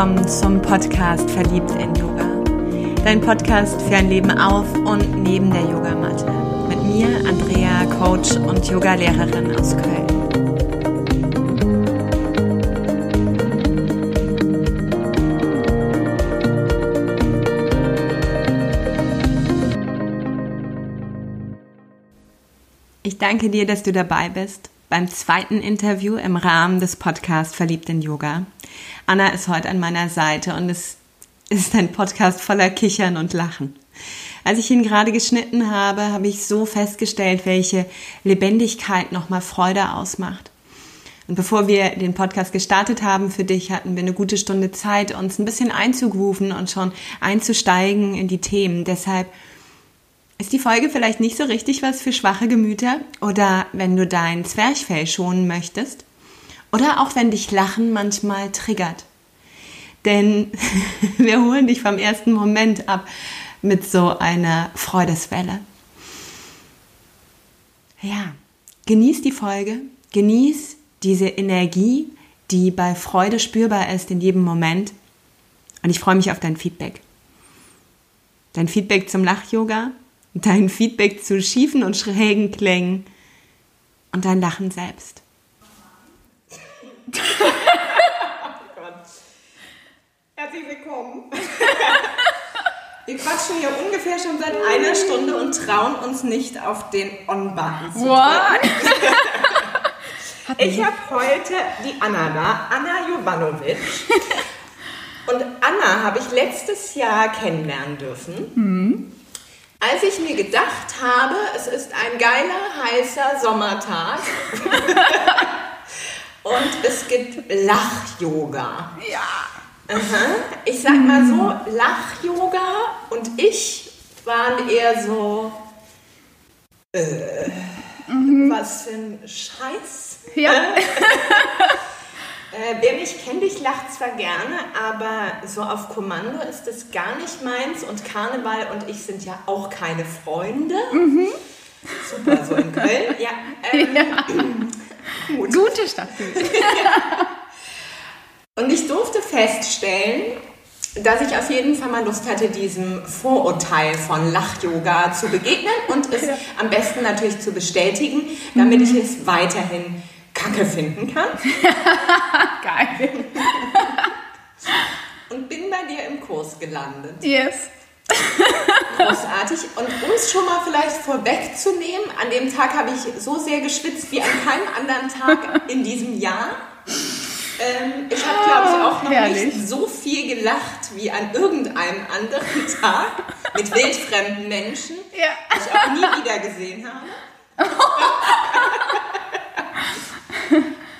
willkommen zum Podcast Verliebt in Yoga. Dein Podcast für ein Leben auf und neben der Yogamatte. Mit mir, Andrea, Coach und Yogalehrerin aus Köln. Ich danke dir, dass du dabei bist beim zweiten Interview im Rahmen des Podcasts Verliebt in Yoga. Anna ist heute an meiner Seite und es ist ein Podcast voller Kichern und Lachen. Als ich ihn gerade geschnitten habe, habe ich so festgestellt, welche Lebendigkeit nochmal Freude ausmacht. Und bevor wir den Podcast gestartet haben für dich, hatten wir eine gute Stunde Zeit, uns ein bisschen einzugrooven und schon einzusteigen in die Themen. Deshalb ist die Folge vielleicht nicht so richtig was für schwache Gemüter oder wenn du dein Zwerchfell schonen möchtest oder auch wenn dich Lachen manchmal triggert. Denn wir holen dich vom ersten Moment ab mit so einer Freudeswelle. Ja, genieß die Folge, genieß diese Energie, die bei Freude spürbar ist in jedem Moment. Und ich freue mich auf dein Feedback. Dein Feedback zum Lach-Yoga, dein Feedback zu schiefen und schrägen Klängen und dein Lachen selbst. Herzlich willkommen. Wir quatschen hier ungefähr schon seit einer Stunde und trauen uns nicht auf den On-Button zu drücken. Ich habe heute die Anna da, Anna Jovanovic. Und Anna habe ich letztes Jahr kennenlernen dürfen. Mhm. Als ich mir gedacht habe, es ist ein geiler, heißer Sommertag und es gibt Lach-Yoga. Ja. Aha. Ich sag mal so, Lach-Yoga und ich waren eher so, äh, mhm. was für ein Scheiß. Ja. Äh, wer mich kennt, ich lache zwar gerne, aber so auf Kommando ist das gar nicht meins und Karneval und ich sind ja auch keine Freunde. Mhm. Super, so in Köln. Ja, ähm, ja. Gut. Gute Stadt. und ich durfte feststellen, dass ich auf jeden Fall mal Lust hatte, diesem Vorurteil von Lach-Yoga zu begegnen und es ja. am besten natürlich zu bestätigen, damit mhm. ich es weiterhin Kacke finden kann. Geil. Und bin bei dir im Kurs gelandet. Yes. Großartig. Und um es schon mal vielleicht vorwegzunehmen, an dem Tag habe ich so sehr geschwitzt wie an keinem anderen Tag in diesem Jahr. Ähm, ich habe, glaube ich, auch noch Herrlich. nicht so viel gelacht wie an irgendeinem anderen Tag mit wildfremden Menschen, ja. die ich auch nie wieder gesehen habe.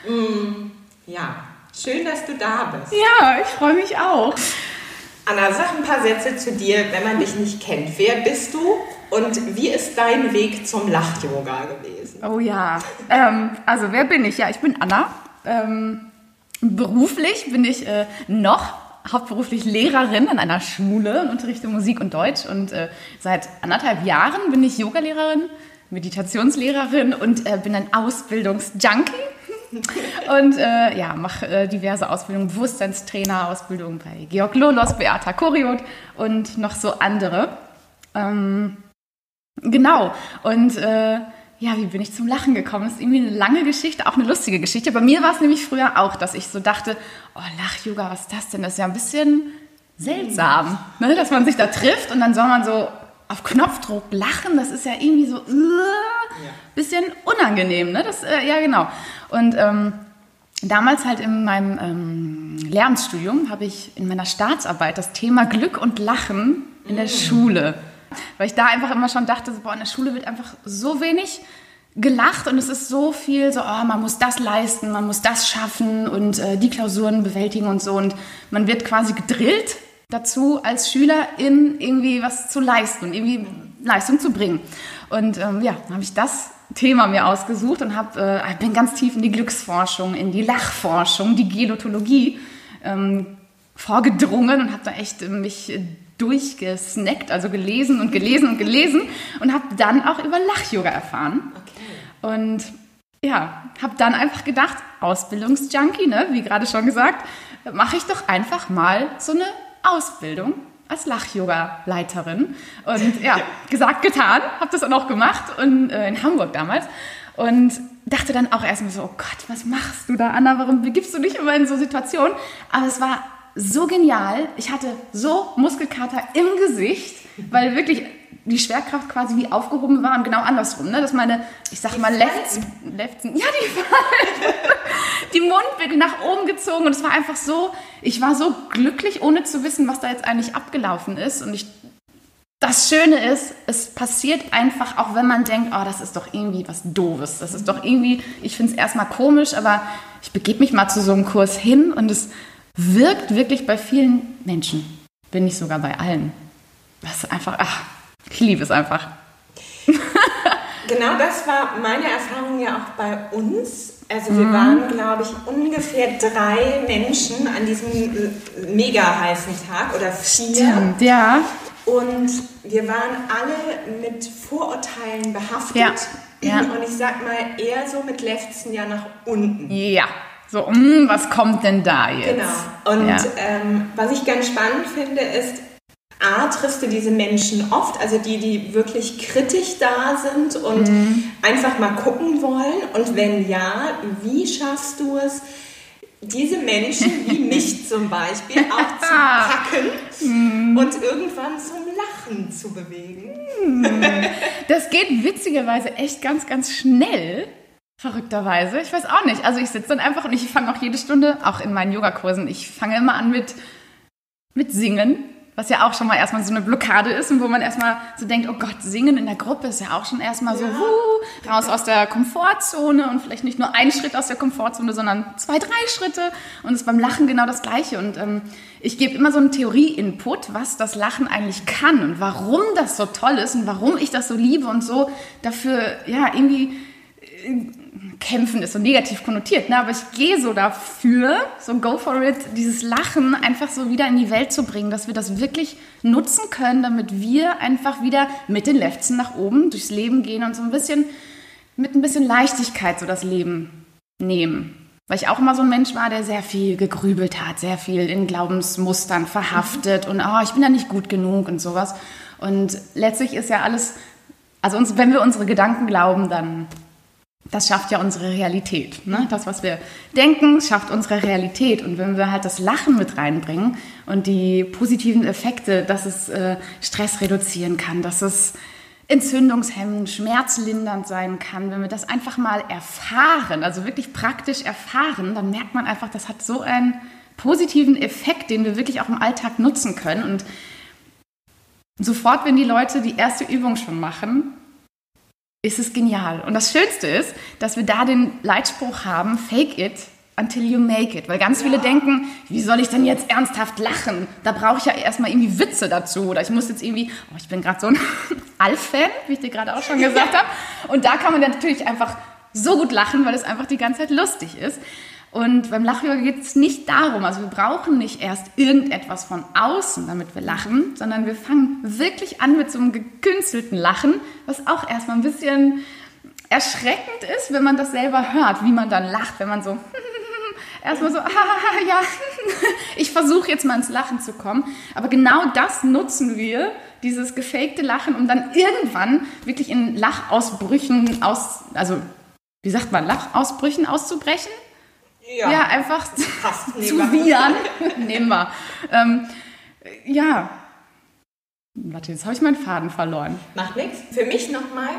mm, ja, schön, dass du da bist. Ja, ich freue mich auch. Anna, sag ein paar Sätze zu dir, wenn man dich nicht kennt. Wer bist du und wie ist dein Weg zum Lach-Yoga gewesen? Oh ja, ähm, also wer bin ich? Ja, ich bin Anna. Ähm, beruflich bin ich äh, noch hauptberuflich Lehrerin an einer Schule und unterrichte Musik und Deutsch. Und äh, seit anderthalb Jahren bin ich Yogalehrerin, Meditationslehrerin und äh, bin ein Ausbildungsjunkie. und äh, ja, mache äh, diverse Ausbildungen, Bewusstseinstrainer, Ausbildung bei Georg Lolos, Beata Koriot und noch so andere. Ähm, genau. Und äh, ja, wie bin ich zum Lachen gekommen? Das ist irgendwie eine lange Geschichte, auch eine lustige Geschichte. Bei mir war es nämlich früher auch, dass ich so dachte, oh, Lach-Yoga, was ist das denn? Das ist ja ein bisschen seltsam, ne? dass man sich da trifft und dann soll man so auf Knopfdruck lachen. Das ist ja irgendwie so, uh, ja. bisschen unangenehm, ne? Das, äh, ja, genau. Und ähm, damals halt in meinem ähm, Lehramtsstudium habe ich in meiner Staatsarbeit das Thema Glück und Lachen in der mhm. Schule weil ich da einfach immer schon dachte, so, boah, in der Schule wird einfach so wenig gelacht und es ist so viel so, oh, man muss das leisten, man muss das schaffen und äh, die Klausuren bewältigen und so und man wird quasi gedrillt dazu als Schüler in irgendwie was zu leisten und irgendwie Leistung zu bringen. Und ähm, ja, dann habe ich das Thema mir ausgesucht und hab, äh, bin ganz tief in die Glücksforschung, in die Lachforschung, die Gelotologie ähm, vorgedrungen und habe da echt mich durchgesnackt, also gelesen und gelesen und gelesen und habe dann auch über Lach-Yoga erfahren. Okay. Und ja, habe dann einfach gedacht, Ausbildungsjunkie, ne, wie gerade schon gesagt, mache ich doch einfach mal so eine Ausbildung als Lach-Yoga-Leiterin. Und ja, gesagt, getan, habe das auch noch gemacht und, äh, in Hamburg damals. Und dachte dann auch erstmal so, oh Gott, was machst du da, Anna? Warum begibst du dich immer in so Situationen? Aber es war so genial. Ich hatte so Muskelkater im Gesicht, weil wirklich die Schwerkraft quasi wie aufgehoben war und genau andersrum, ne? dass meine, ich sag mal, Lefzen, Lefzen, ja, die Falten, die Mundwinkel nach oben gezogen und es war einfach so, ich war so glücklich, ohne zu wissen, was da jetzt eigentlich abgelaufen ist und ich, das Schöne ist, es passiert einfach, auch wenn man denkt, oh, das ist doch irgendwie was Doofes, das ist doch irgendwie, ich finde es erstmal komisch, aber ich begebe mich mal zu so einem Kurs hin und es wirkt wirklich bei vielen Menschen, wenn nicht sogar bei allen. Das ist einfach, ach, ich liebe es einfach. genau das war meine Erfahrung ja auch bei uns. Also wir mhm. waren, glaube ich, ungefähr drei Menschen an diesem mega heißen Tag oder vier. Stimmt, ja. Und wir waren alle mit Vorurteilen behaftet. Ja. ja. Und ich sag mal eher so mit Lefzen ja nach unten. Ja. So, mh, mm, was kommt denn da jetzt? Genau. Und ja. ähm, was ich ganz spannend finde, ist, A, triffst du diese Menschen oft, also die, die wirklich kritisch da sind und mhm. einfach mal gucken wollen? Und wenn ja, wie schaffst du es, diese Menschen wie mich zum Beispiel auch zu packen mhm. und irgendwann zum Lachen zu bewegen? Mhm. Das geht witzigerweise echt ganz, ganz schnell. Verrückterweise. Ich weiß auch nicht. Also ich sitze dann einfach und ich fange auch jede Stunde, auch in meinen Yogakursen, ich fange immer an mit, mit Singen was ja auch schon mal erstmal so eine Blockade ist und wo man erstmal so denkt, oh Gott, singen in der Gruppe ist ja auch schon erstmal so, wuh, raus aus der Komfortzone und vielleicht nicht nur ein Schritt aus der Komfortzone, sondern zwei, drei Schritte. Und es ist beim Lachen genau das Gleiche. Und ähm, ich gebe immer so einen Theorie-Input, was das Lachen eigentlich kann und warum das so toll ist und warum ich das so liebe und so dafür, ja, irgendwie kämpfen ist so negativ konnotiert, ne? aber ich gehe so dafür, so go for it, dieses Lachen einfach so wieder in die Welt zu bringen, dass wir das wirklich nutzen können, damit wir einfach wieder mit den Lefzen nach oben durchs Leben gehen und so ein bisschen mit ein bisschen Leichtigkeit so das Leben nehmen. Weil ich auch immer so ein Mensch war, der sehr viel gegrübelt hat, sehr viel in Glaubensmustern verhaftet und oh, ich bin ja nicht gut genug und sowas. Und letztlich ist ja alles, also uns, wenn wir unsere Gedanken glauben, dann das schafft ja unsere Realität. Ne? Das, was wir denken, schafft unsere Realität. Und wenn wir halt das Lachen mit reinbringen und die positiven Effekte, dass es äh, Stress reduzieren kann, dass es entzündungshemmend, schmerzlindernd sein kann, wenn wir das einfach mal erfahren, also wirklich praktisch erfahren, dann merkt man einfach, das hat so einen positiven Effekt, den wir wirklich auch im Alltag nutzen können. Und sofort, wenn die Leute die erste Übung schon machen, ist es genial. Und das Schönste ist, dass wir da den Leitspruch haben, fake it until you make it. Weil ganz viele denken, wie soll ich denn jetzt ernsthaft lachen? Da brauche ich ja erstmal irgendwie Witze dazu. Oder ich muss jetzt irgendwie, oh, ich bin gerade so ein Alf-Fan, wie ich dir gerade auch schon gesagt habe. Und da kann man dann natürlich einfach so gut lachen, weil es einfach die ganze Zeit lustig ist. Und beim Lachyoga geht es nicht darum, also wir brauchen nicht erst irgendetwas von außen, damit wir lachen, sondern wir fangen wirklich an mit so einem gekünstelten Lachen, was auch erstmal ein bisschen erschreckend ist, wenn man das selber hört, wie man dann lacht, wenn man so erstmal so, ja, ich versuche jetzt mal ins Lachen zu kommen. Aber genau das nutzen wir, dieses gefakte Lachen, um dann irgendwann wirklich in Lachausbrüchen aus, also wie sagt man, Lachausbrüchen auszubrechen? Ja, ja einfach Passt, zu wiehern. Nehmen wir. Ähm, ja. Warte, jetzt habe ich meinen Faden verloren. Macht nichts. Für mich nochmal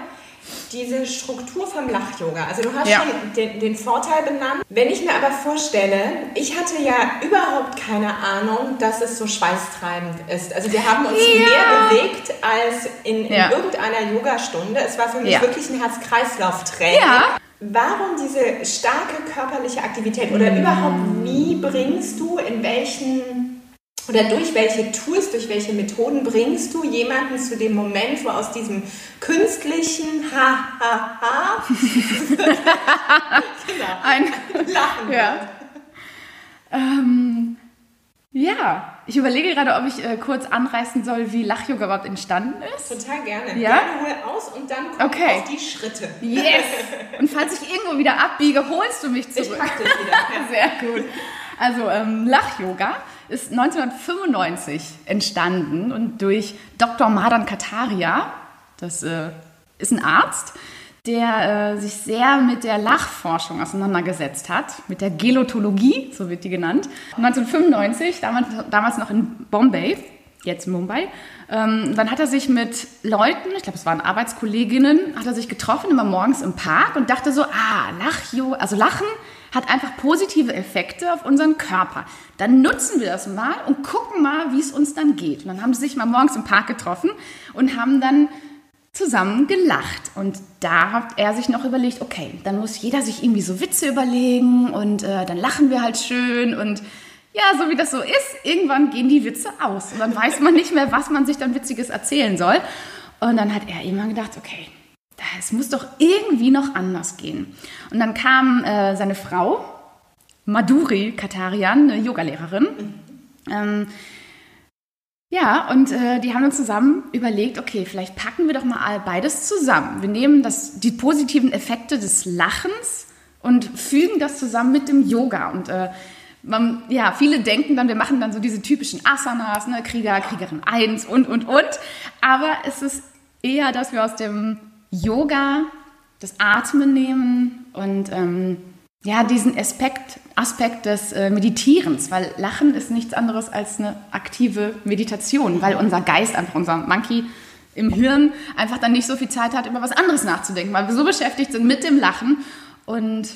diese Struktur vom Lach-Yoga. Also du hast ja. schon den, den, Vorteil benannt. Wenn ich mir aber vorstelle, ich hatte ja überhaupt keine Ahnung, dass es so schweißtreibend ist. Also wir haben uns ja. mehr bewegt als in, in ja. irgendeiner Yogastunde. Es war für mich wirklich ein Herz-Kreislauf-Training. Ja. Warum diese starke körperliche Aktivität oder überhaupt wie bringst du in welchen oder durch welche Tools, durch welche Methoden bringst du jemanden zu dem Moment, wo aus diesem künstlichen Ha ha ha genau, ein Lachen ja. wird? Ähm, ja, ich überlege gerade, ob ich äh, kurz anreißen soll, wie Lachyoga überhaupt entstanden ist. Total gerne. Ja? Gerne hol aus und dann kommen okay. auf die Schritte. Yes! Und falls ich irgendwo wieder abbiege, holst du mich zurück. Ich pack dich wieder. Ja. Sehr gut. Also ähm, Lach-Yoga ist 1995 entstanden und durch Dr. Madan Kataria, das äh, ist ein Arzt, der äh, sich sehr mit der Lachforschung auseinandergesetzt hat, mit der Gelotologie, so wird die genannt. 1995, damals, damals noch in Bombay, jetzt in Mumbai, ähm, dann hat er sich mit Leuten, ich glaube, es waren Arbeitskolleginnen, hat er sich getroffen, immer morgens im Park und dachte so, ah, Lach, also Lachen hat einfach positive Effekte auf unseren Körper. Dann nutzen wir das mal und gucken mal, wie es uns dann geht. Und dann haben sie sich mal morgens im Park getroffen und haben dann zusammen gelacht. Und da hat er sich noch überlegt, okay, dann muss jeder sich irgendwie so Witze überlegen und äh, dann lachen wir halt schön und ja, so wie das so ist, irgendwann gehen die Witze aus und dann weiß man nicht mehr, was man sich dann Witziges erzählen soll. Und dann hat er irgendwann gedacht, okay, es muss doch irgendwie noch anders gehen. Und dann kam äh, seine Frau, Madhuri Katarian, eine Yogalehrerin, ähm, ja, und äh, die haben uns zusammen überlegt, okay, vielleicht packen wir doch mal beides zusammen. Wir nehmen das, die positiven Effekte des Lachens und fügen das zusammen mit dem Yoga. Und äh, man, ja, viele denken dann, wir machen dann so diese typischen Asanas, ne, Krieger, Kriegerin 1 und, und, und. Aber es ist eher, dass wir aus dem Yoga das Atmen nehmen und ähm, ja, diesen Aspekt, Aspekt des äh, Meditierens, weil Lachen ist nichts anderes als eine aktive Meditation, weil unser Geist, einfach unser Monkey im Hirn, einfach dann nicht so viel Zeit hat, über was anderes nachzudenken, weil wir so beschäftigt sind mit dem Lachen und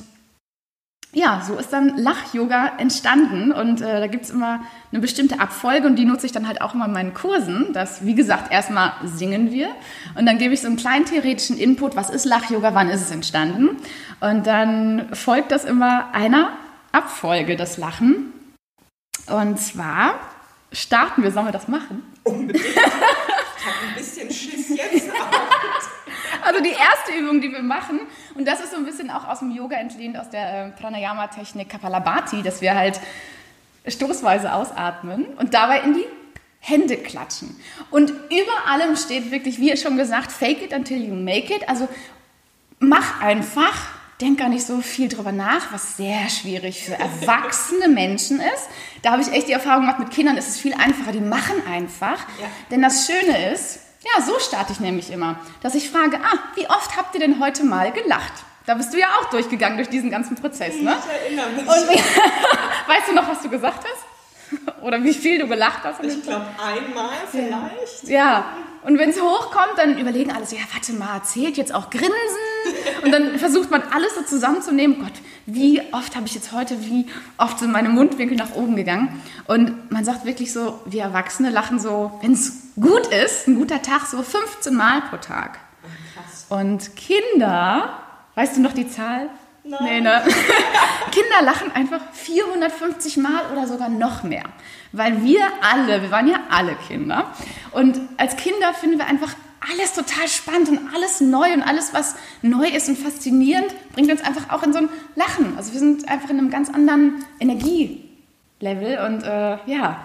ja, so ist dann Lach-Yoga entstanden und äh, da gibt es immer eine bestimmte Abfolge und die nutze ich dann halt auch immer in meinen Kursen. Das, wie gesagt, erstmal singen wir und dann gebe ich so einen kleinen theoretischen Input, was ist Lach-Yoga, wann ist es entstanden und dann folgt das immer einer Abfolge, das Lachen und zwar starten wir, sollen wir das machen? Unbedingt. Ich habe ein bisschen Schiss jetzt. Also die erste Übung, die wir machen, und das ist so ein bisschen auch aus dem Yoga entlehnt, aus der äh, Pranayama-Technik Kapalabhati, dass wir halt stoßweise ausatmen und dabei in die Hände klatschen. Und über allem steht wirklich, wie schon gesagt, fake it until you make it. Also mach einfach, denk gar nicht so viel drüber nach, was sehr schwierig für erwachsene Menschen ist. Da habe ich echt die Erfahrung gemacht, mit Kindern ist es viel einfacher, die machen einfach. Ja. Denn das Schöne ist, ja, so starte ich nämlich immer, dass ich frage, ah, wie oft habt ihr denn heute mal gelacht? Da bist du ja auch durchgegangen durch diesen ganzen Prozess, ne? Ich erinnere mich. Und weißt du noch, was du gesagt hast? Oder wie viel du gelacht hast? Ich glaube einmal vielleicht. Ja. Und wenn es hochkommt, dann überlegen alle so, ja, warte mal, zählt jetzt auch Grinsen? Und dann versucht man alles so zusammenzunehmen. Gott, wie oft habe ich jetzt heute, wie oft sind meine Mundwinkel nach oben gegangen? Und man sagt wirklich so, wir Erwachsene lachen so, wenn es gut ist, ein guter Tag, so 15 Mal pro Tag. Krass. Und Kinder, weißt du noch die Zahl? Nein. Nee, ne? Kinder lachen einfach 450 Mal oder sogar noch mehr. Weil wir alle, wir waren ja alle Kinder. Und als Kinder finden wir einfach alles total spannend und alles neu und alles, was neu ist und faszinierend, bringt uns einfach auch in so ein Lachen. Also wir sind einfach in einem ganz anderen Energielevel und äh, ja,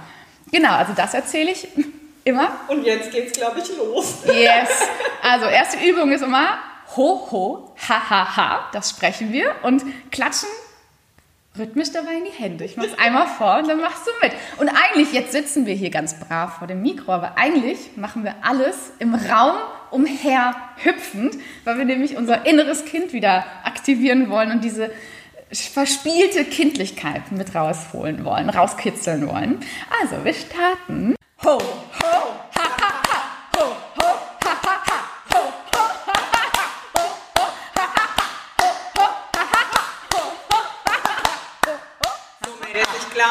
genau, also das erzähle ich immer. Und jetzt geht's, glaube ich, los. Yes. Also erste Übung ist immer ho, ho, ha, ha, ha. Das sprechen wir und klatschen rhythmisch dabei in die Hände. Ich mache es einmal vor und dann machst du mit. Und eigentlich, jetzt sitzen wir hier ganz brav vor dem Mikro, aber eigentlich machen wir alles im Raum umher hüpfend, weil wir nämlich unser inneres Kind wieder aktivieren wollen und diese verspielte Kindlichkeit mit rausholen wollen, rauskitzeln wollen. Also, wir starten. Ho, ho,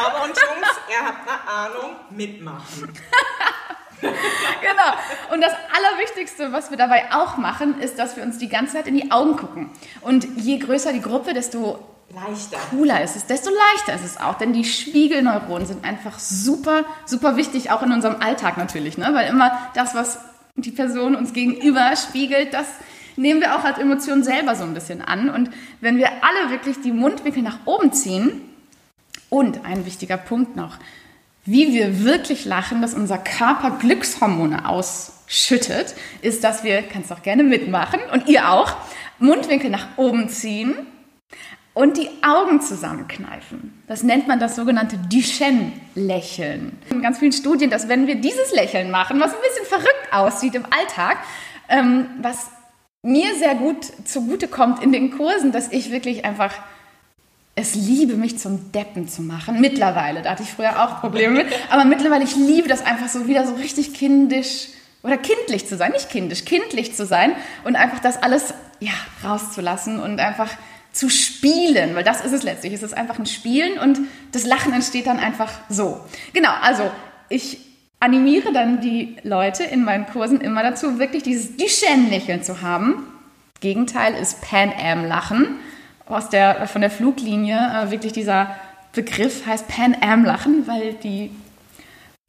glaube, und Jungs, ihr habt eine Ahnung, mitmachen. genau. Und das Allerwichtigste, was wir dabei auch machen, ist, dass wir uns die ganze Zeit in die Augen gucken. Und je größer die Gruppe, desto leichter. cooler ist es, desto leichter ist es auch. Denn die Spiegelneuronen sind einfach super, super wichtig, auch in unserem Alltag natürlich. Ne? Weil immer das, was die Person uns gegenüber spiegelt, das nehmen wir auch als Emotion selber so ein bisschen an. Und wenn wir alle wirklich die Mundwinkel nach oben ziehen, und ein wichtiger Punkt noch, wie wir wirklich lachen, dass unser Körper Glückshormone ausschüttet, ist, dass wir, kannst auch gerne mitmachen und ihr auch, Mundwinkel nach oben ziehen und die Augen zusammenkneifen. Das nennt man das sogenannte Duchenne-Lächeln. In ganz vielen Studien, dass wenn wir dieses Lächeln machen, was ein bisschen verrückt aussieht im Alltag, ähm, was mir sehr gut zugute kommt in den Kursen, dass ich wirklich einfach es liebe, mich zum Deppen zu machen. Mittlerweile, da hatte ich früher auch Probleme mit, aber mittlerweile, ich liebe das einfach so wieder so richtig kindisch oder kindlich zu sein, nicht kindisch, kindlich zu sein und einfach das alles ja, rauszulassen und einfach zu spielen, weil das ist es letztlich. Es ist einfach ein Spielen und das Lachen entsteht dann einfach so. Genau, also ich animiere dann die Leute in meinen Kursen immer dazu, wirklich dieses Duchenne-Lächeln zu haben. Gegenteil ist Pan Am-Lachen aus der, von der Fluglinie. Äh, wirklich dieser Begriff heißt Pan Am-Lachen, weil die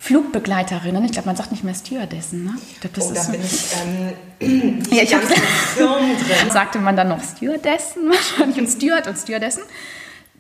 Flugbegleiterinnen, ich glaube, man sagt nicht mehr Stewardessen, ne? Ich glaube, das oh, ist da bin ich, ähm, Ja, ich Hirn drin. sagte man dann noch Stewardessen wahrscheinlich und Steward und Stewardessen,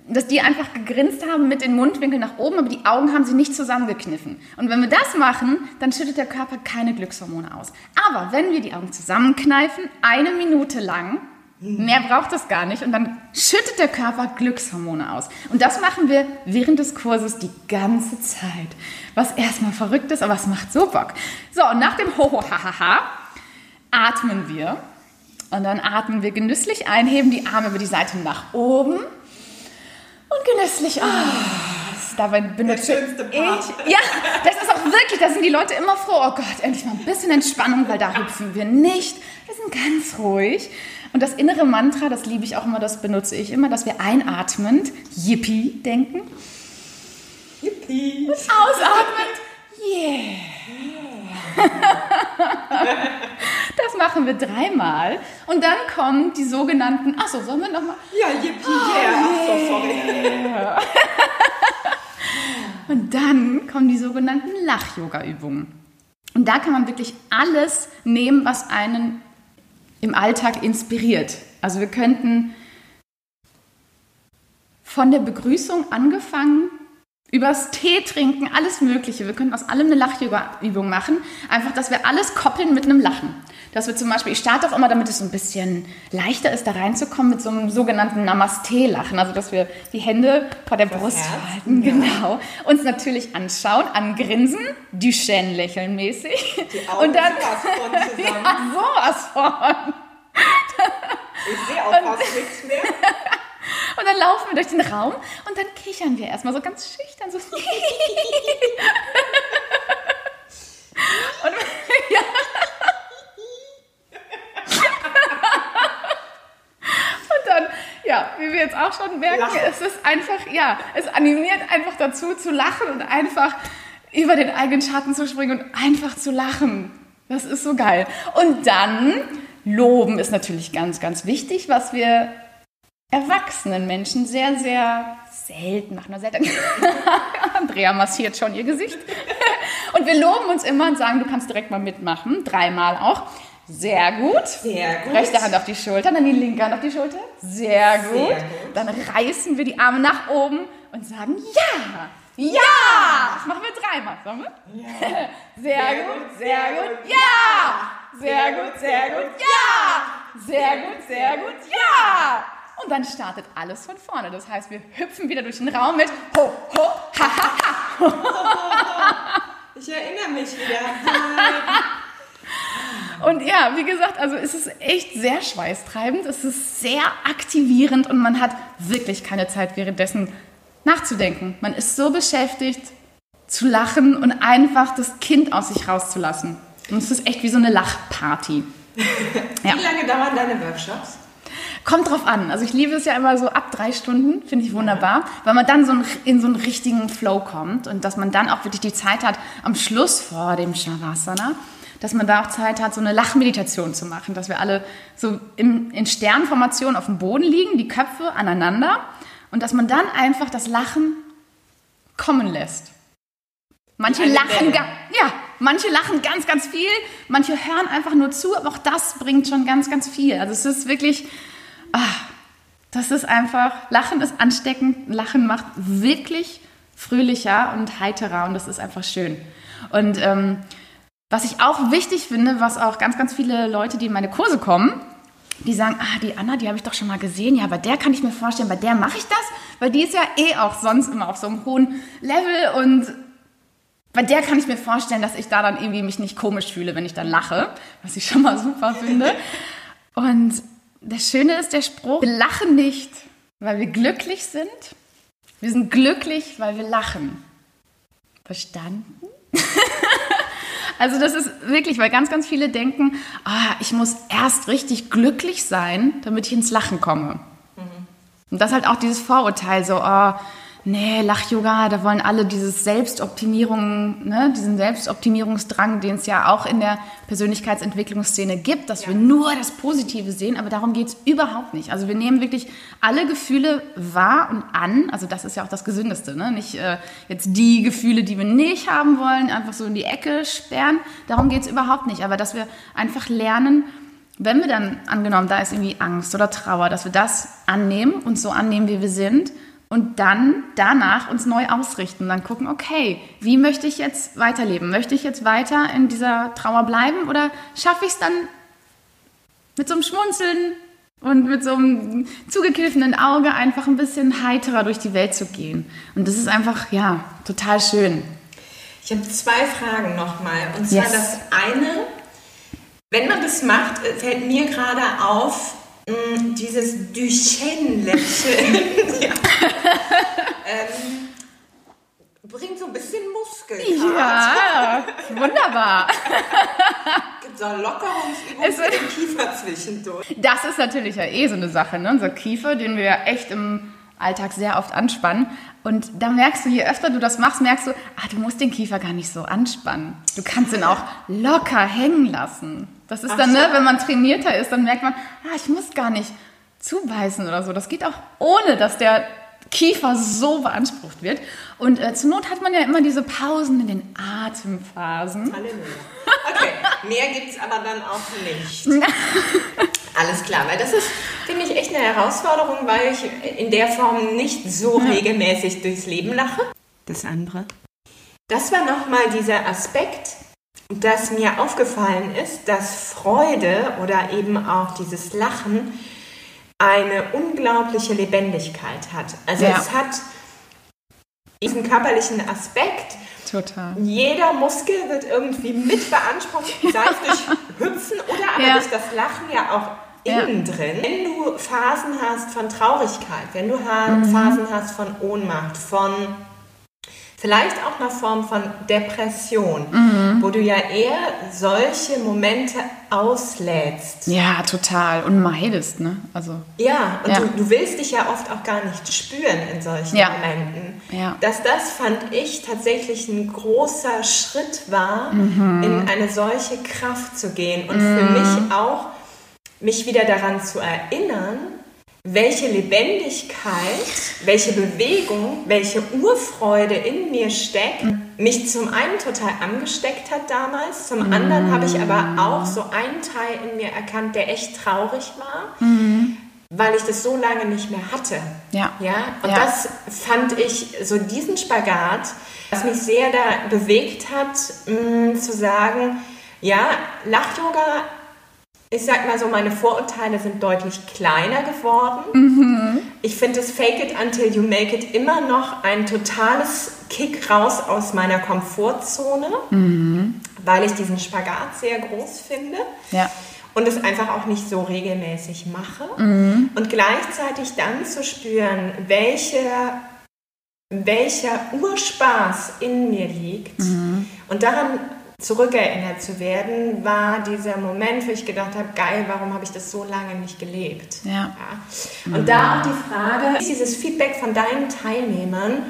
dass die einfach gegrinst haben mit den Mundwinkeln nach oben, aber die Augen haben sie nicht zusammengekniffen. Und wenn wir das machen, dann schüttet der Körper keine Glückshormone aus. Aber wenn wir die Augen zusammenkneifen, eine Minute lang, mehr braucht es gar nicht, und dann schüttet der Körper Glückshormone aus. Und das machen wir während des Kurses die ganze Zeit. Was erstmal verrückt ist, aber es macht so Bock. So, und nach dem Ho-Ho-Ha-Ha-Ha atmen wir und dann atmen wir genüsslich ein, heben die Arme über die Seite nach oben und genüsslich aus. Dabei benutze ich. Ja, das ist auch wirklich, da sind die Leute immer froh. Oh Gott, endlich mal ein bisschen Entspannung, weil da hüpfen wir nicht. Wir sind ganz ruhig. Und das innere Mantra, das liebe ich auch immer, das benutze ich immer, dass wir einatmend Yippie denken, Yippie. ausatmend Yeah. Das machen wir dreimal und dann kommen die sogenannten, ach so, sollen wir nochmal? Ja, yippie, yeah. Ach so, sorry. Und dann kommen die sogenannten Lach-Yoga-Übungen. Und da kann man wirklich alles nehmen, was einen im Alltag inspiriert. Also wir könnten von der Begrüßung angefangen, übers Tee trinken, alles Mögliche. Wir könnten aus allem eine Lach-Yoga-Übung machen. Einfach, dass wir alles koppeln mit einem Lachen. Dass wir zum Beispiel, ich starte auch immer, damit es so ein bisschen leichter ist, da reinzukommen, mit so einem sogenannten Namaste-Lachen. Also, dass wir die Hände vor der Brust Herz, halten, genau. Uns natürlich anschauen, angrinsen, Duchenne-Lächeln mäßig. Die Augen Und dann, sowas von zusammen. ja, sowas von. Ich sehe auch fast nichts mehr. Und dann laufen wir durch den Raum und dann kichern wir erstmal so ganz schüchtern. So. und ja. Und dann, ja, wie wir jetzt auch schon merken, Lachen. es ist einfach, ja, es animiert einfach dazu zu lachen und einfach über den eigenen Schatten zu springen und einfach zu lachen. Das ist so geil. Und dann, loben ist natürlich ganz, ganz wichtig, was wir erwachsenen Menschen sehr, sehr selten machen. Nur selten. Andrea massiert schon ihr Gesicht. Und wir loben uns immer und sagen, du kannst direkt mal mitmachen. Dreimal auch. Sehr gut. Sehr gut. Rechte Hand auf die Schulter, dann die linke Hand auf die Schulter. Sehr gut. gut. Dann reißen wir die Arme nach oben und sagen Ja. Ja! Das machen wir dreimal. Sollen wir? Sehr, gut, sehr gut. Ja! Sehr gut, sehr gut. Ja! Sehr gut, sehr gut. Ja! Und dann startet alles von vorne. Das heißt, wir hüpfen wieder durch den Raum mit Ho, Ho, Ha, Ha, Ha. Ich erinnere mich wieder. Und ja, wie gesagt, also es ist echt sehr schweißtreibend, es ist sehr aktivierend und man hat wirklich keine Zeit währenddessen nachzudenken. Man ist so beschäftigt zu lachen und einfach das Kind aus sich rauszulassen. Und es ist echt wie so eine Lachparty. Ja. Wie lange dauern deine Workshops? Kommt drauf an. Also ich liebe es ja immer so ab drei Stunden, finde ich wunderbar, weil man dann so in so einen richtigen Flow kommt und dass man dann auch wirklich die Zeit hat, am Schluss vor dem Shavasana, dass man da auch Zeit hat, so eine Lachmeditation zu machen, dass wir alle so im, in Sternformation auf dem Boden liegen, die Köpfe aneinander und dass man dann einfach das Lachen kommen lässt. Manche lachen, ja, manche lachen ganz, ganz viel, manche hören einfach nur zu, aber auch das bringt schon ganz, ganz viel. Also es ist wirklich, ah, das ist einfach, Lachen ist ansteckend, Lachen macht wirklich fröhlicher und heiterer und das ist einfach schön. Und ähm, was ich auch wichtig finde, was auch ganz, ganz viele Leute, die in meine Kurse kommen, die sagen, ah, die Anna, die habe ich doch schon mal gesehen. Ja, bei der kann ich mir vorstellen, bei der mache ich das, weil die ist ja eh auch sonst immer auf so einem hohen Level und bei der kann ich mir vorstellen, dass ich da dann irgendwie mich nicht komisch fühle, wenn ich dann lache, was ich schon mal super finde. Und das Schöne ist der Spruch, wir lachen nicht, weil wir glücklich sind. Wir sind glücklich, weil wir lachen. Verstanden? also das ist wirklich, weil ganz, ganz viele denken, ah, ich muss erst richtig glücklich sein, damit ich ins Lachen komme. Mhm. Und das ist halt auch dieses Vorurteil, so, oh, nee, Lach-Yoga, da wollen alle dieses Selbstoptimierung, ne, diesen Selbstoptimierungsdrang, den es ja auch in der Persönlichkeitsentwicklungsszene gibt, dass ja. wir nur das Positive sehen, aber darum geht es überhaupt nicht. Also wir nehmen wirklich alle Gefühle wahr und an, also das ist ja auch das Gesündeste, ne? nicht äh, jetzt die Gefühle, die wir nicht haben wollen, einfach so in die Ecke sperren, darum geht es überhaupt nicht, aber dass wir einfach lernen, wenn wir dann angenommen, da ist irgendwie Angst oder Trauer, dass wir das annehmen und so annehmen, wie wir sind und dann danach uns neu ausrichten, dann gucken, okay, wie möchte ich jetzt weiterleben? Möchte ich jetzt weiter in dieser Trauer bleiben oder schaffe ich es dann mit so einem Schmunzeln und mit so einem zugekniffenen Auge einfach ein bisschen heiterer durch die Welt zu gehen? Und das ist einfach, ja, total schön. Ich habe zwei Fragen nochmal. Und zwar yes. das eine, wenn man das macht, fällt mir gerade auf, Mm, dieses Duchenne-Lächeln ja. ähm, bringt so ein bisschen Muskeln. Ja, wunderbar. Gibt so eine Lockerungsübung für den Kiefer zwischendurch. Das ist natürlich ja eh so eine Sache, ne? Unser Kiefer, den wir ja echt im Alltag sehr oft anspannen. Und da merkst du, je öfter du das machst, merkst du, ah, du musst den Kiefer gar nicht so anspannen. Du kannst ihn auch locker hängen lassen. Das ist Ach dann, ne, wenn man trainierter ist, dann merkt man, ah, ich muss gar nicht zubeißen oder so. Das geht auch ohne, dass der Kiefer so beansprucht wird. Und äh, zur Not hat man ja immer diese Pausen in den Atemphasen. Halleluja. Okay, mehr gibt es aber dann auch nicht. Alles klar, weil das ist, finde ich, echt eine Herausforderung, weil ich in der Form nicht so regelmäßig durchs Leben lache. Das andere. Das war nochmal dieser Aspekt, dass mir aufgefallen ist, dass Freude oder eben auch dieses Lachen eine unglaubliche Lebendigkeit hat. Also ja. es hat diesen körperlichen Aspekt. Total. Jeder Muskel wird irgendwie mit beansprucht, sei es durch Hüpfen oder aber ja. durch das Lachen ja auch innen ja. drin. Wenn du Phasen hast von Traurigkeit, wenn du mhm. Phasen hast von Ohnmacht, von vielleicht auch einer Form von Depression, mhm. wo du ja eher solche Momente auslädst. Ja, total. Und meidest, ne? Also, ja, und ja. Du, du, willst dich ja oft auch gar nicht spüren in solchen ja. Momenten. Ja. Dass das, fand ich, tatsächlich ein großer Schritt war, mhm. in eine solche Kraft zu gehen. Und mhm. für mich auch, mich wieder daran zu erinnern, welche Lebendigkeit, welche Bewegung, welche Urfreude in mir steckt, mich zum einen total angesteckt hat damals, zum mhm. anderen habe ich aber auch so einen Teil in mir erkannt, der echt traurig war, mhm. weil ich das so lange nicht mehr hatte. Ja. ja? Und ja. das fand ich, so diesen Spagat, was mich sehr da bewegt hat, mh, zu sagen, ja, Lach-Yoga ich sag mal so, meine Vorurteile sind deutlich kleiner geworden. Mhm. Ich finde das Fake it until you make it immer noch ein totales Kick raus aus meiner Komfortzone, mhm. weil ich diesen Spagat sehr groß finde. Ja. Und es einfach auch nicht so regelmäßig mache. Mhm. Und gleichzeitig dann zu spüren, welche welcher Urspaß in mir liegt mhm. und daran zurückerinnert zu werden, war dieser Moment, wo ich gedacht habe, geil, warum habe ich das so lange nicht gelebt? Ja. ja. Und mhm. da auch die Frage, ist dieses Feedback von deinen Teilnehmern,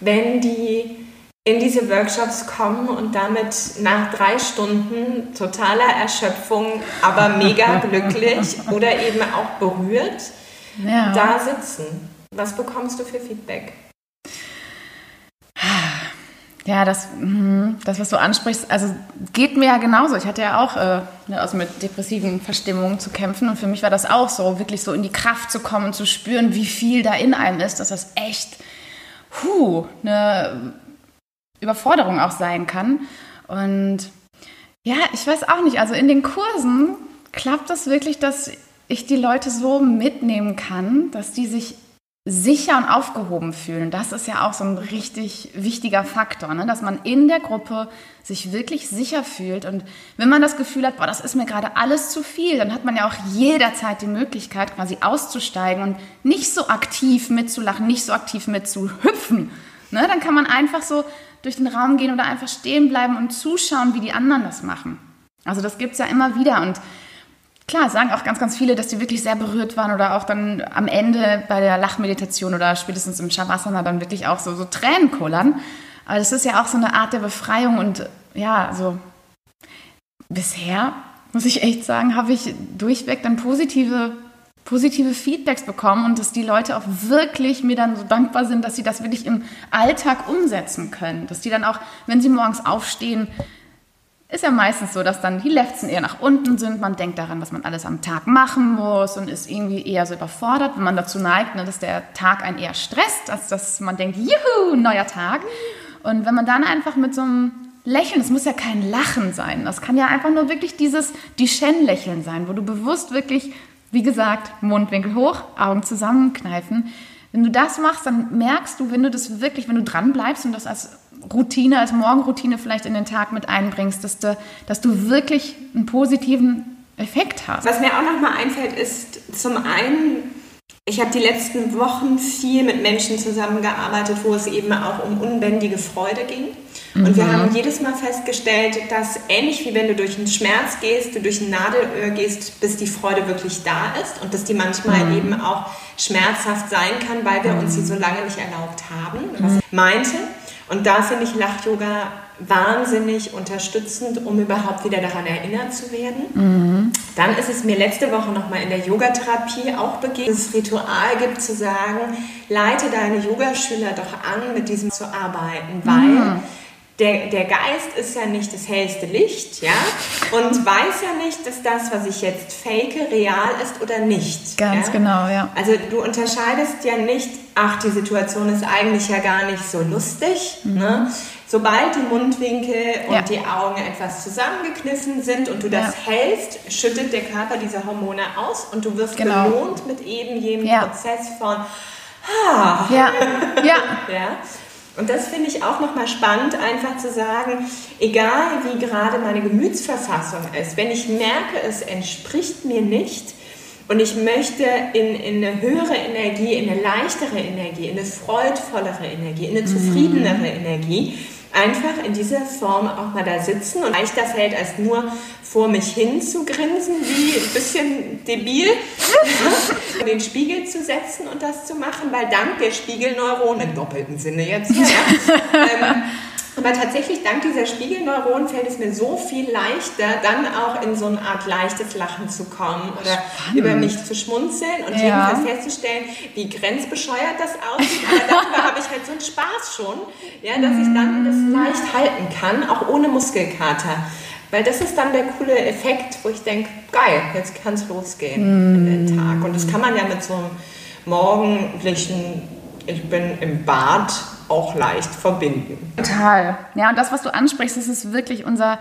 wenn die in diese Workshops kommen und damit nach drei Stunden totaler Erschöpfung, aber mega glücklich oder eben auch berührt, ja. da sitzen. Was bekommst du für Feedback? Ja, das, mhm, das, was du ansprichst, also geht mir ja genauso. Ich hatte ja auch äh, ne, also mit depressiven Verstimmungen zu kämpfen und für mich war das auch so, wirklich so in die Kraft zu kommen, zu spüren, wie viel da in einem ist, dass das echt huh, eine Überforderung auch sein kann. Und ja, ich weiß auch nicht, also in den Kursen klappt das wirklich, dass ich die Leute so mitnehmen kann, dass die sich sicher und aufgehoben fühlen. Das ist ja auch so ein richtig wichtiger Faktor, ne? dass man in der Gruppe sich wirklich sicher fühlt. Und wenn man das Gefühl hat, boah, das ist mir gerade alles zu viel, dann hat man ja auch jederzeit die Möglichkeit, quasi auszusteigen und nicht so aktiv mitzulachen, nicht so aktiv mitzuhüpfen. Ne? Dann kann man einfach so durch den Raum gehen oder einfach stehen bleiben und zuschauen, wie die anderen das machen. Also das gibt es ja immer wieder. Und klar, sagen auch ganz, ganz viele, dass die wirklich sehr berührt waren oder auch dann am Ende bei der Lachmeditation oder spätestens im Shavasana dann wirklich auch so, so Tränen kullern. Aber das ist ja auch so eine Art der Befreiung und ja, so bisher muss ich echt sagen, habe ich durchweg dann positive positive Feedbacks bekommen und dass die Leute auch wirklich mir dann so dankbar sind, dass sie das wirklich im Alltag umsetzen können. Dass die dann auch, wenn sie morgens aufstehen, ist ja meistens so, dass dann die Lefzen eher nach unten sind. Man denkt daran, was man alles am Tag machen muss und ist irgendwie eher so überfordert, wenn man dazu neigt, ne, dass der Tag einen eher stresst, als dass man denkt, juhu, neuer Tag. Und wenn man dann einfach mit so einem Lächeln, es muss ja kein Lachen sein, das kann ja einfach nur wirklich dieses die Shen-Lächeln sein, wo du bewusst wirklich, wie gesagt, Mundwinkel hoch, Augen zusammenkneifen. Wenn du das machst, dann merkst du, wenn du das wirklich, wenn du dran bleibst und das als Routine, als Morgenroutine vielleicht in den Tag mit einbringst, dass du, dass du wirklich einen positiven Effekt hast. Was mir auch nochmal einfällt, ist zum einen, ich habe die letzten Wochen viel mit Menschen zusammengearbeitet, wo es eben auch um unbändige Freude ging. Und mhm. wir haben jedes Mal festgestellt, dass ähnlich wie wenn du durch einen Schmerz gehst, du durch ein Nadelöhr gehst, bis die Freude wirklich da ist und dass die manchmal mhm. eben auch schmerzhaft sein kann, weil wir uns sie so lange nicht erlaubt haben. Was ich meinte, und da finde ich Lach-Yoga wahnsinnig unterstützend, um überhaupt wieder daran erinnert zu werden. Mhm. Dann ist es mir letzte Woche nochmal in der Yogatherapie auch begegnet, dass es Ritual gibt zu sagen, leite deine Yogaschüler doch an, mit diesem zu arbeiten, weil mhm der, der Geist ist ja nicht das hellste Licht, ja, und weiß ja nicht, dass das, was ich jetzt fake, real ist oder nicht. Ganz ja? genau, ja. Also du unterscheidest ja nicht, ach, die Situation ist eigentlich ja gar nicht so lustig, mhm. ne? Sobald die Mundwinkel und ja. die Augen etwas zusammengekniffen sind und du das ja. hältst, schüttet der Körper diese Hormone aus und du wirst genau. belohnt mit eben jenem. Prozess von ah. Ja. ja. Und das finde ich auch nochmal spannend, einfach zu sagen, egal wie gerade meine Gemütsverfassung ist, wenn ich merke, es entspricht mir nicht und ich möchte in, in eine höhere Energie, in eine leichtere Energie, in eine freudvollere Energie, in eine mhm. zufriedenere Energie, einfach in dieser Form auch mal da sitzen und leichter fällt, als nur vor mich hin zu grinsen, wie ein bisschen debil, den Spiegel zu setzen und das zu machen, weil dank der Spiegelneuronen, im doppelten Sinne jetzt, ja, ähm, aber tatsächlich, dank dieser Spiegelneuronen fällt es mir so viel leichter, dann auch in so eine Art leichtes Lachen zu kommen oder Spannend. über mich zu schmunzeln und ja. jedenfalls festzustellen, wie grenzbescheuert das aussieht. Aber darüber habe ich halt so einen Spaß schon, ja, dass ich dann das mm. leicht halten kann, auch ohne Muskelkater. Weil das ist dann der coole Effekt, wo ich denke, geil, jetzt kann es losgehen mm. in den Tag. Und das kann man ja mit so einem morgendlichen, ich bin im Bad, auch leicht verbinden. Total. Ja, und das, was du ansprichst, das ist wirklich unser,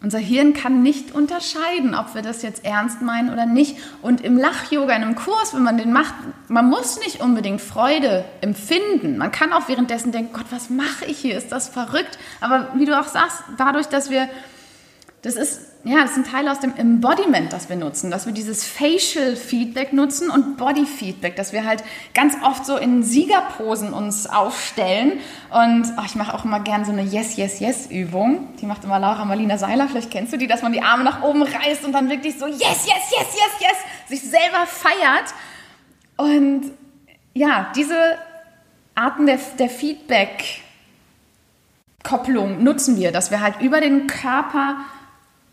unser Hirn kann nicht unterscheiden, ob wir das jetzt ernst meinen oder nicht. Und im Lach-Yoga, in einem Kurs, wenn man den macht, man muss nicht unbedingt Freude empfinden. Man kann auch währenddessen denken, Gott, was mache ich hier? Ist das verrückt? Aber wie du auch sagst, dadurch, dass wir, das ist ja, das ist ein Teil aus dem Embodiment, das wir nutzen, dass wir dieses Facial Feedback nutzen und Body Feedback, dass wir halt ganz oft so in Siegerposen uns aufstellen. Und oh, ich mache auch immer gern so eine Yes, Yes, Yes Übung. Die macht immer Laura Marlina Seiler, vielleicht kennst du die, dass man die Arme nach oben reißt und dann wirklich so Yes, Yes, Yes, Yes, Yes sich selber feiert. Und ja, diese Arten der, der Feedback Kopplung nutzen wir, dass wir halt über den Körper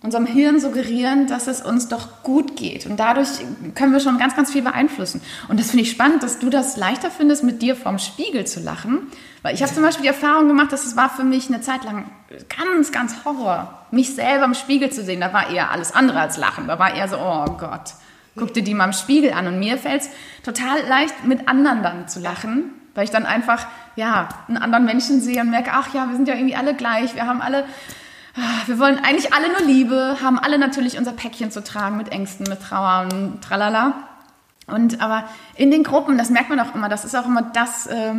unserem Hirn suggerieren, dass es uns doch gut geht. Und dadurch können wir schon ganz, ganz viel beeinflussen. Und das finde ich spannend, dass du das leichter findest, mit dir vorm Spiegel zu lachen. Weil ich habe zum Beispiel die Erfahrung gemacht, dass es war für mich eine Zeit lang ganz, ganz Horror, mich selber im Spiegel zu sehen. Da war eher alles andere als Lachen. Da war eher so, oh Gott, guck dir die mal im Spiegel an. Und mir fällt es total leicht, mit anderen dann zu lachen, weil ich dann einfach, ja, einen anderen Menschen sehe und merke, ach ja, wir sind ja irgendwie alle gleich, wir haben alle wir wollen eigentlich alle nur Liebe, haben alle natürlich unser Päckchen zu tragen mit Ängsten, mit Trauer und tralala. Und aber in den Gruppen, das merkt man auch immer, das ist auch immer das, äh,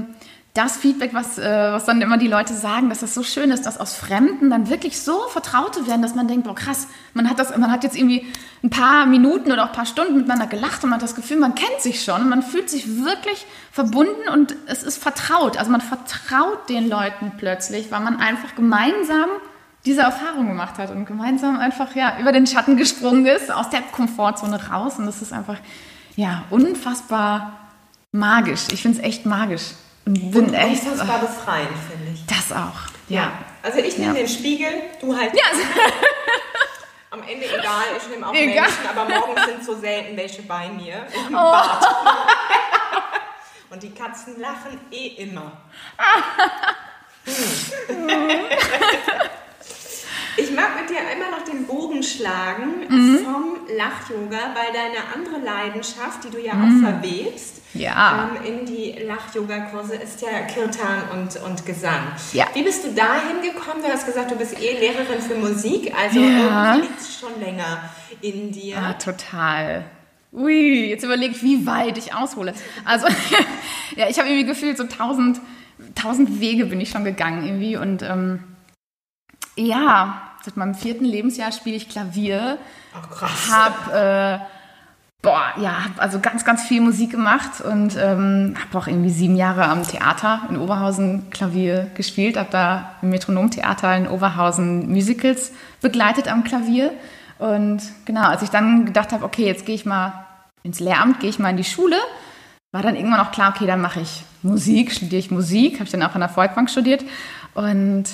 das Feedback, was, äh, was dann immer die Leute sagen, dass das so schön ist, dass aus Fremden dann wirklich so Vertraute werden, dass man denkt, boah krass, man hat, das, man hat jetzt irgendwie ein paar Minuten oder auch ein paar Stunden miteinander gelacht und man hat das Gefühl, man kennt sich schon und man fühlt sich wirklich verbunden und es ist vertraut. Also man vertraut den Leuten plötzlich, weil man einfach gemeinsam diese Erfahrung gemacht hat und gemeinsam einfach ja über den Schatten gesprungen ist, aus der Komfortzone raus und das ist einfach ja unfassbar magisch. Ich finde es echt magisch. Und bin und echt unfassbar befreiend, finde ich. Das auch, ja. ja. Also ich nehme ja. den Spiegel, du halt. Ja. Am Ende egal, ich nehme auch egal. Menschen, aber morgens sind so selten welche bei mir im oh. Bad. Und die Katzen lachen eh immer. hm. Ich mag mit dir einmal noch den Bogen schlagen mhm. vom Lach-Yoga, weil deine andere Leidenschaft, die du ja mhm. auch verwebst, ja. ähm, in die Lach-Yoga-Kurse ist ja Kirtan und, und Gesang. Ja. Wie bist du dahin gekommen? Du hast gesagt, du bist eh Lehrerin für Musik, also ja. irgendwie liegt es schon länger in dir. Ah, total. Ui, jetzt überlege ich, wie weit ich aushole. Also, ja, ich habe irgendwie gefühlt, so tausend, tausend Wege bin ich schon gegangen irgendwie und ähm, ja, seit meinem vierten Lebensjahr spiele ich Klavier. Ach krass. Hab, äh, boah, ja, hab also ganz, ganz viel Musik gemacht und ähm, habe auch irgendwie sieben Jahre am Theater in Oberhausen Klavier gespielt. Habe da im Metronomtheater in Oberhausen Musicals begleitet am Klavier. Und genau, als ich dann gedacht habe, okay, jetzt gehe ich mal ins Lehramt, gehe ich mal in die Schule, war dann irgendwann auch klar, okay, dann mache ich Musik, studiere ich Musik, habe ich dann auch an der Volkbank studiert. Und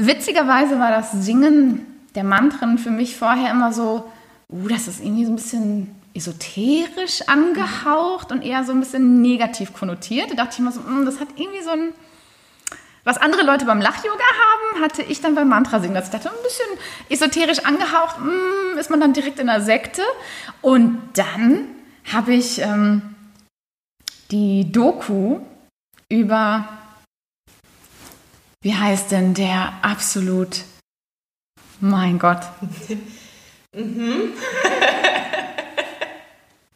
Witzigerweise war das Singen der Mantren für mich vorher immer so, uh, das ist irgendwie so ein bisschen esoterisch angehaucht und eher so ein bisschen negativ konnotiert. Da dachte ich immer so, mm, das hat irgendwie so ein, was andere Leute beim Lach-Yoga haben, hatte ich dann beim Mantra-Singen. Das dachte, ein bisschen esoterisch angehaucht, mm, ist man dann direkt in der Sekte. Und dann habe ich ähm, die Doku über wie heißt denn der absolut? Mein Gott. mhm.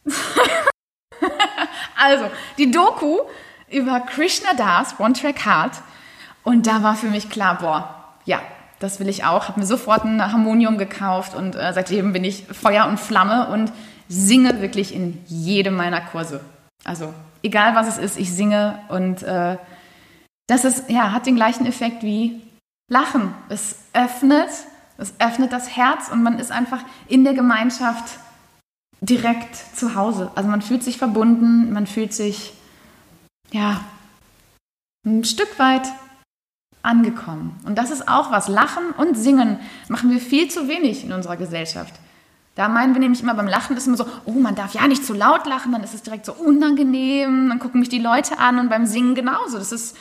also, die Doku über Krishna Das, One Track Heart. Und da war für mich klar, boah, ja, das will ich auch. Habe mir sofort ein Harmonium gekauft und äh, seitdem bin ich Feuer und Flamme und singe wirklich in jedem meiner Kurse. Also egal was es ist, ich singe und äh, das ist, ja, hat den gleichen Effekt wie Lachen. Es öffnet, es öffnet das Herz und man ist einfach in der Gemeinschaft direkt zu Hause. Also man fühlt sich verbunden, man fühlt sich, ja, ein Stück weit angekommen. Und das ist auch was. Lachen und Singen machen wir viel zu wenig in unserer Gesellschaft. Da meinen wir nämlich immer beim Lachen ist immer so, oh, man darf ja nicht zu laut lachen, dann ist es direkt so unangenehm, dann gucken mich die Leute an und beim Singen genauso. Das ist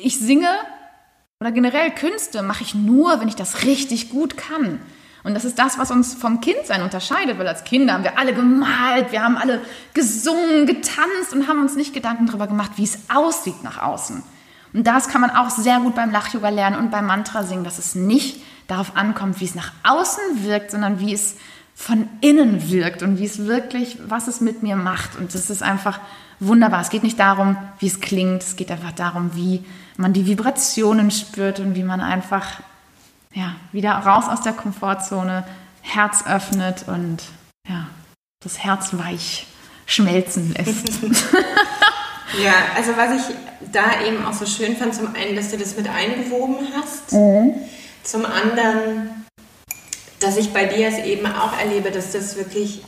ich singe oder generell Künste mache ich nur, wenn ich das richtig gut kann. Und das ist das, was uns vom Kindsein unterscheidet, weil als Kinder haben wir alle gemalt, wir haben alle gesungen, getanzt und haben uns nicht Gedanken darüber gemacht, wie es aussieht nach außen. Und das kann man auch sehr gut beim Lach-Yoga lernen und beim Mantra singen, dass es nicht darauf ankommt, wie es nach außen wirkt, sondern wie es von innen wirkt und wie es wirklich, was es mit mir macht. Und das ist einfach wunderbar. Es geht nicht darum, wie es klingt, es geht einfach darum, wie man die Vibrationen spürt und wie man einfach ja, wieder raus aus der Komfortzone, Herz öffnet und ja, das Herz weich schmelzen lässt. ja, also was ich da eben auch so schön fand, zum einen, dass du das mit eingewoben hast, mhm. zum anderen, dass ich bei dir es eben auch erlebe, dass das wirklich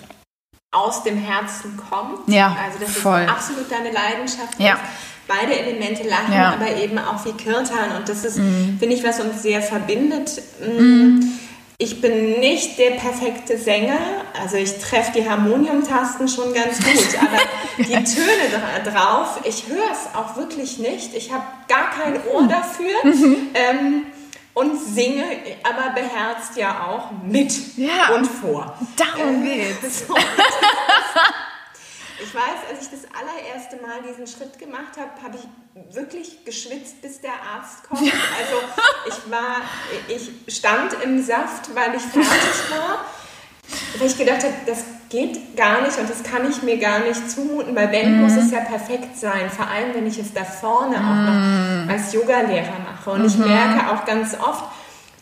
aus dem Herzen kommt. Ja, also das voll. ist absolut deine Leidenschaft. Ja. Beide Elemente lachen, ja. aber eben auch wie Kirtan. Und das ist, mhm. finde ich, was uns sehr verbindet. Mm, mhm. Ich bin nicht der perfekte Sänger, also ich treffe die Harmoniumtasten schon ganz gut, aber die Töne drauf, ich höre es auch wirklich nicht. Ich habe gar kein Ohr dafür. Mhm. Ähm, und singe, aber beherzt ja auch mit ja, und vor. Darum äh, geht's. So, Ich weiß, als ich das allererste Mal diesen Schritt gemacht habe, habe ich wirklich geschwitzt, bis der Arzt kommt. Also ich war, ich stand im Saft, weil ich fertig war. Weil ich gedacht habe, das geht gar nicht und das kann ich mir gar nicht zumuten, weil wenn mm. muss es ja perfekt sein, vor allem wenn ich es da vorne auch noch mhm. als Yogalehrer mache. Und -hmm. ich mhm. merke auch ganz oft,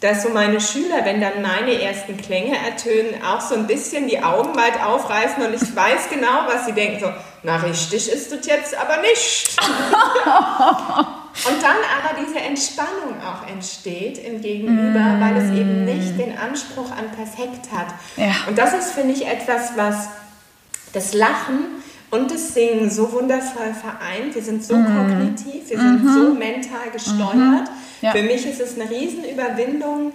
dass so meine Schüler, wenn dann meine ersten Klänge ertönen, auch so ein bisschen die Augen weit aufreißen und ich weiß genau, was sie denken, so, na richtig ist das jetzt aber nicht. und dann aber diese Entspannung auch entsteht im Gegenüber, mm. weil es eben nicht den Anspruch an perfekt hat. Ja. Und das ist, finde ich, etwas, was das Lachen und das Singen so wundervoll vereint. Wir sind so mm. kognitiv, wir sind mm -hmm. so mental gesteuert. -hmm ja. Für mich ist es eine Riesenüberwindung,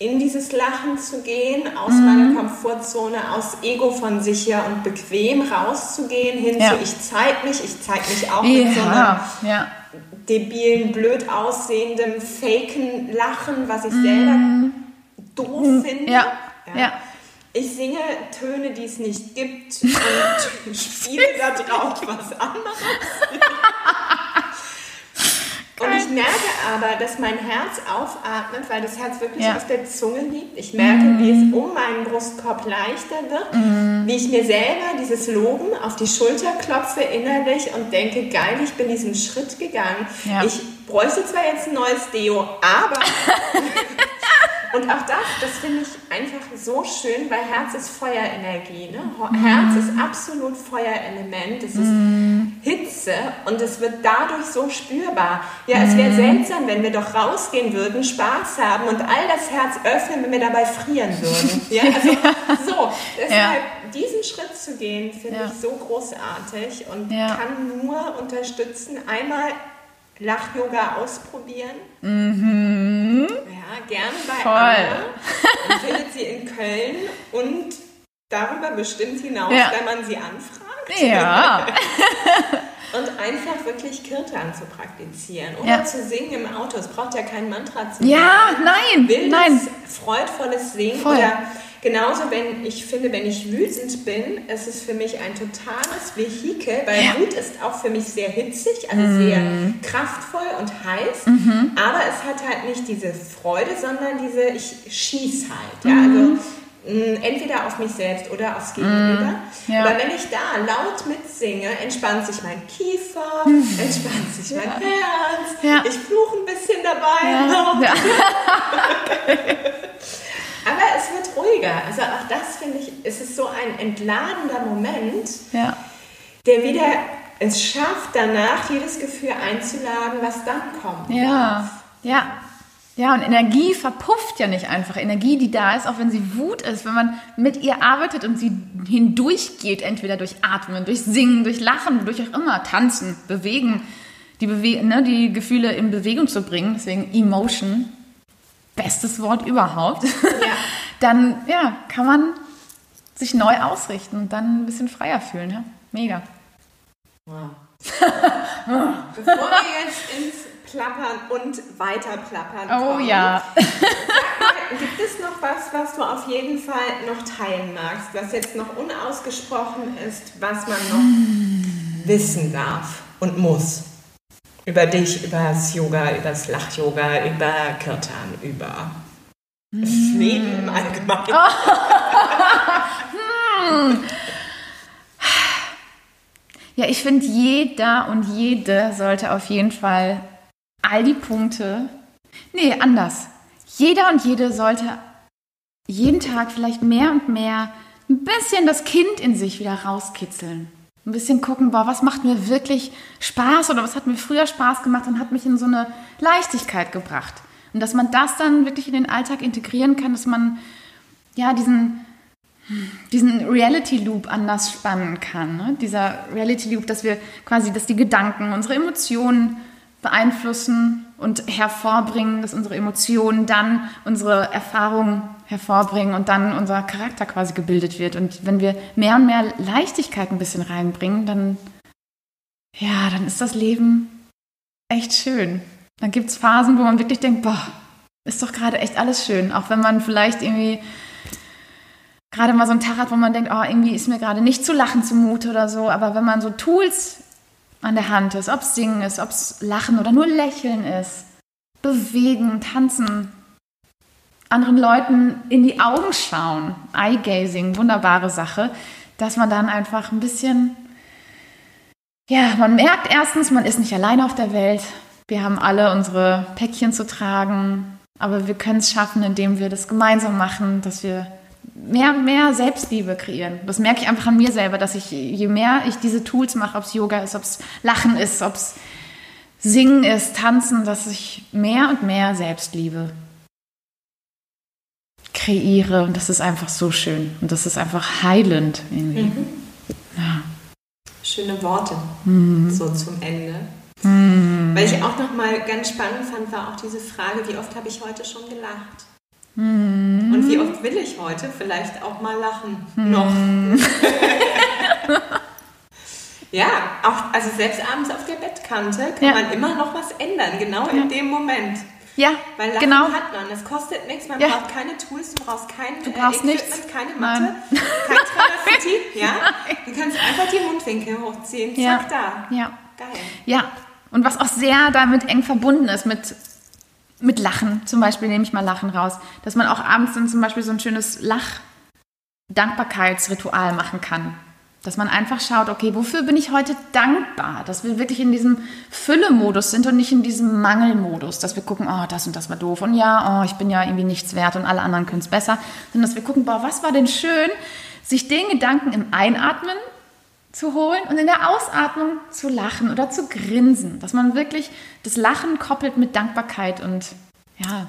in dieses Lachen zu gehen, aus mhm. meiner Komfortzone, aus Ego von sicher und bequem rauszugehen, hin ja. zu ich zeig mich, ich zeig mich auch mit so einem ja. Debilen, blöd aussehenden, faken Lachen, was ich mhm. selber doof mhm. finde. Ja. ja. Ich singe Töne, die es nicht gibt und spiele da drauf was anderes. Und ich merke aber, dass mein Herz aufatmet, weil das Herz wirklich ja. auf der Zunge liegt. Ich merke, mm. wie es um meinen Brustkorb leichter wird, mm. wie ich mir selber dieses Loben auf die Schulter klopfe innerlich und denke, geil, ich bin diesen Schritt gegangen. Ja. Ich bräuchte zwar jetzt ein neues Deo, aber Und auch das, das finde ich einfach so schön, weil Herz ist Feuerenergie. Ne? Herz ist absolut Feuerelement, es ist mm. Hitze und es wird dadurch so spürbar. Ja, es wäre mm. seltsam, wenn wir doch rausgehen würden, Spaß haben und all das Herz öffnen, wenn wir dabei frieren würden. Ja, also so, deshalb ja. diesen Schritt zu gehen, finde ja. ich so großartig und kann nur unterstützen, einmal Lach-Yoga ausprobieren. Mhm. Ja, gerne bei Voll. Anna. Man findet sie in Köln und darüber bestimmt hinaus, ja. wenn man sie anfragt. Ja. und einfach wirklich Kirtan zu praktizieren oder ja. zu singen im Auto. Es braucht ja kein Mantra zu Ja, nein, Wildes, nein. freudvolles Singen Voll. oder Genauso, wenn ich finde, wenn ich wütend bin, ist es für mich ein totales Vehikel, weil ja. Wut ist auch für mich sehr hitzig, also mm. sehr kraftvoll und heiß, mhm. aber es hat halt nicht diese Freude, sondern diese, ich schieß halt. Ja? Mhm. Also, entweder auf mich selbst oder aufs Gegenüber. Mm, ja. Aber wenn ich da laut mitsinge, entspannt sich mein Kiefer, entspannt sich mein ja. Herz, ja. ich fluche ein bisschen dabei. Aber es wird ruhiger. Also auch das finde ich, es ist so ein entladender Moment, ja. der wieder es schafft, danach jedes Gefühl einzuladen, was dann kommt. Ja, ja. Ja, und Energie verpufft ja nicht einfach. Energie, die da ist, auch wenn sie Wut ist, wenn man mit ihr arbeitet und sie hindurchgeht, entweder durch Atmen, durch Singen, durch Lachen, durch auch immer, Tanzen, Bewegen, die, Bewe ne, die Gefühle in Bewegung zu bringen. Deswegen Emotion bestes Wort überhaupt, ja. dann ja, kann man sich neu ausrichten und dann ein bisschen freier fühlen. Ja? Mega. Wow. Bevor wir jetzt ins Plappern und weiterplappern oh, kommen, ja. mal, gibt es noch was, was du auf jeden Fall noch teilen magst, was jetzt noch unausgesprochen ist, was man noch wissen darf und muss? Über dich, über das Yoga, über das Lach-Yoga, über Kirtan, über hm. Leben im Allgemeinen. hm. Ja, ich finde, jeder und jede sollte auf jeden Fall all die Punkte, nee, anders. Jeder und jede sollte jeden Tag vielleicht mehr und mehr ein bisschen das Kind in sich wieder rauskitzeln ein bisschen gucken, boah, was macht mir wirklich Spaß oder was hat mir früher Spaß gemacht und hat mich in so eine Leichtigkeit gebracht. Und dass man das dann wirklich in den Alltag integrieren kann, dass man ja diesen, diesen Reality Loop anders spannen kann. Ne? Dieser Reality Loop, dass wir quasi, dass die Gedanken, unsere Emotionen beeinflussen und hervorbringen, dass unsere Emotionen dann unsere Erfahrungen hervorbringen und dann unser Charakter quasi gebildet wird. Und wenn wir mehr und mehr Leichtigkeit ein bisschen reinbringen, dann, ja, dann ist das Leben echt schön. Dann gibt es Phasen, wo man wirklich denkt, boah, ist doch gerade echt alles schön. Auch wenn man vielleicht irgendwie gerade mal so einen Tag hat, wo man denkt, oh, irgendwie ist mir gerade nicht zu lachen zumute oder so. Aber wenn man so Tools an der Hand ist, ob es Singen ist, ob es Lachen oder nur Lächeln ist, bewegen, tanzen, anderen Leuten in die Augen schauen, Eye-Gazing, wunderbare Sache, dass man dann einfach ein bisschen, ja, man merkt erstens, man ist nicht alleine auf der Welt. Wir haben alle unsere Päckchen zu tragen, aber wir können es schaffen, indem wir das gemeinsam machen, dass wir mehr, mehr Selbstliebe kreieren. Das merke ich einfach an mir selber, dass ich, je mehr ich diese Tools mache, ob es Yoga ist, ob es Lachen ist, ob es Singen ist, Tanzen, dass ich mehr und mehr Selbstliebe kreiere und das ist einfach so schön und das ist einfach heilend irgendwie. Mhm. Ja. Schöne Worte mhm. so zum Ende. Mhm. Weil ich auch noch mal ganz spannend fand, war auch diese Frage, wie oft habe ich heute schon gelacht? Mhm. Und wie oft will ich heute vielleicht auch mal lachen? Mhm. Noch. ja, auch, also selbst abends auf der Bettkante kann ja. man immer noch was ändern, genau ja. in dem Moment. Ja, Weil Lachen genau. hat man. Es kostet nichts, man ja. braucht keine Tools, du brauchst kein du brauchst äh, nichts. keine Matte, kein Triggerfitti. ja? Du kannst einfach die Mundwinkel hochziehen, zack, ja. da. Ja. Geil. Ja, und was auch sehr damit eng verbunden ist, mit, mit Lachen, zum Beispiel nehme ich mal Lachen raus, dass man auch abends dann zum Beispiel so ein schönes Lach-Dankbarkeitsritual machen kann. Dass man einfach schaut, okay, wofür bin ich heute dankbar? Dass wir wirklich in diesem Fülle-Modus sind und nicht in diesem Mangel-Modus. Dass wir gucken, oh, das und das war doof und ja, oh, ich bin ja irgendwie nichts wert und alle anderen können es besser. Sondern dass wir gucken, boah, was war denn schön? Sich den Gedanken im Einatmen zu holen und in der Ausatmung zu lachen oder zu grinsen. Dass man wirklich das Lachen koppelt mit Dankbarkeit und ja,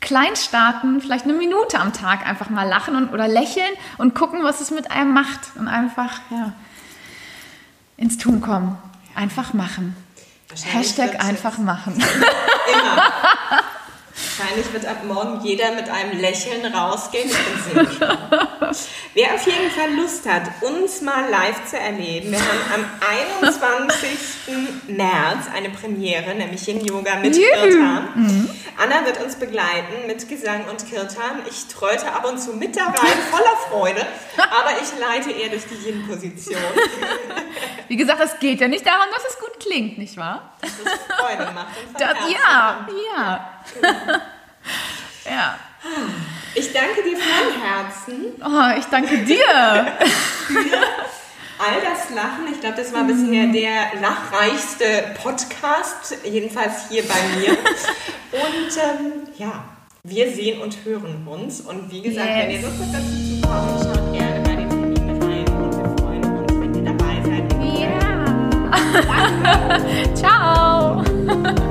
klein starten, vielleicht eine Minute am Tag einfach mal lachen und, oder lächeln und gucken, was es mit einem macht und einfach ja, ins Tun kommen. Einfach machen. Hashtag einfach machen. Immer. Wahrscheinlich wird ab morgen jeder mit einem Lächeln rausgehen. Ich bin Wer auf jeden Fall Lust hat, uns mal live zu erleben, wir haben am 21. März eine Premiere, nämlich in Yoga mit Kirtan. Mhm. Anna wird uns begleiten mit Gesang und Kirtan. Ich tröte ab und zu mit dabei, voller Freude, aber ich leite eher durch die Yin-Position. Wie gesagt, es geht ja nicht darum, dass es gut klingt, nicht wahr? Dass es Freude macht. Und das, ja, ja. Ja. Ich danke dir von Herzen. Oh, ich danke dir. all das Lachen. Ich glaube, das war bisher mm. der lachreichste Podcast, jedenfalls hier bei mir. Und ähm, ja, wir sehen und hören uns. Und wie gesagt, yes. wenn ihr Lust habt, dazu zu kommen, schaut gerne bei den Terminen rein. Und wir freuen uns, wenn ihr dabei seid. Ja. Yeah. Ciao.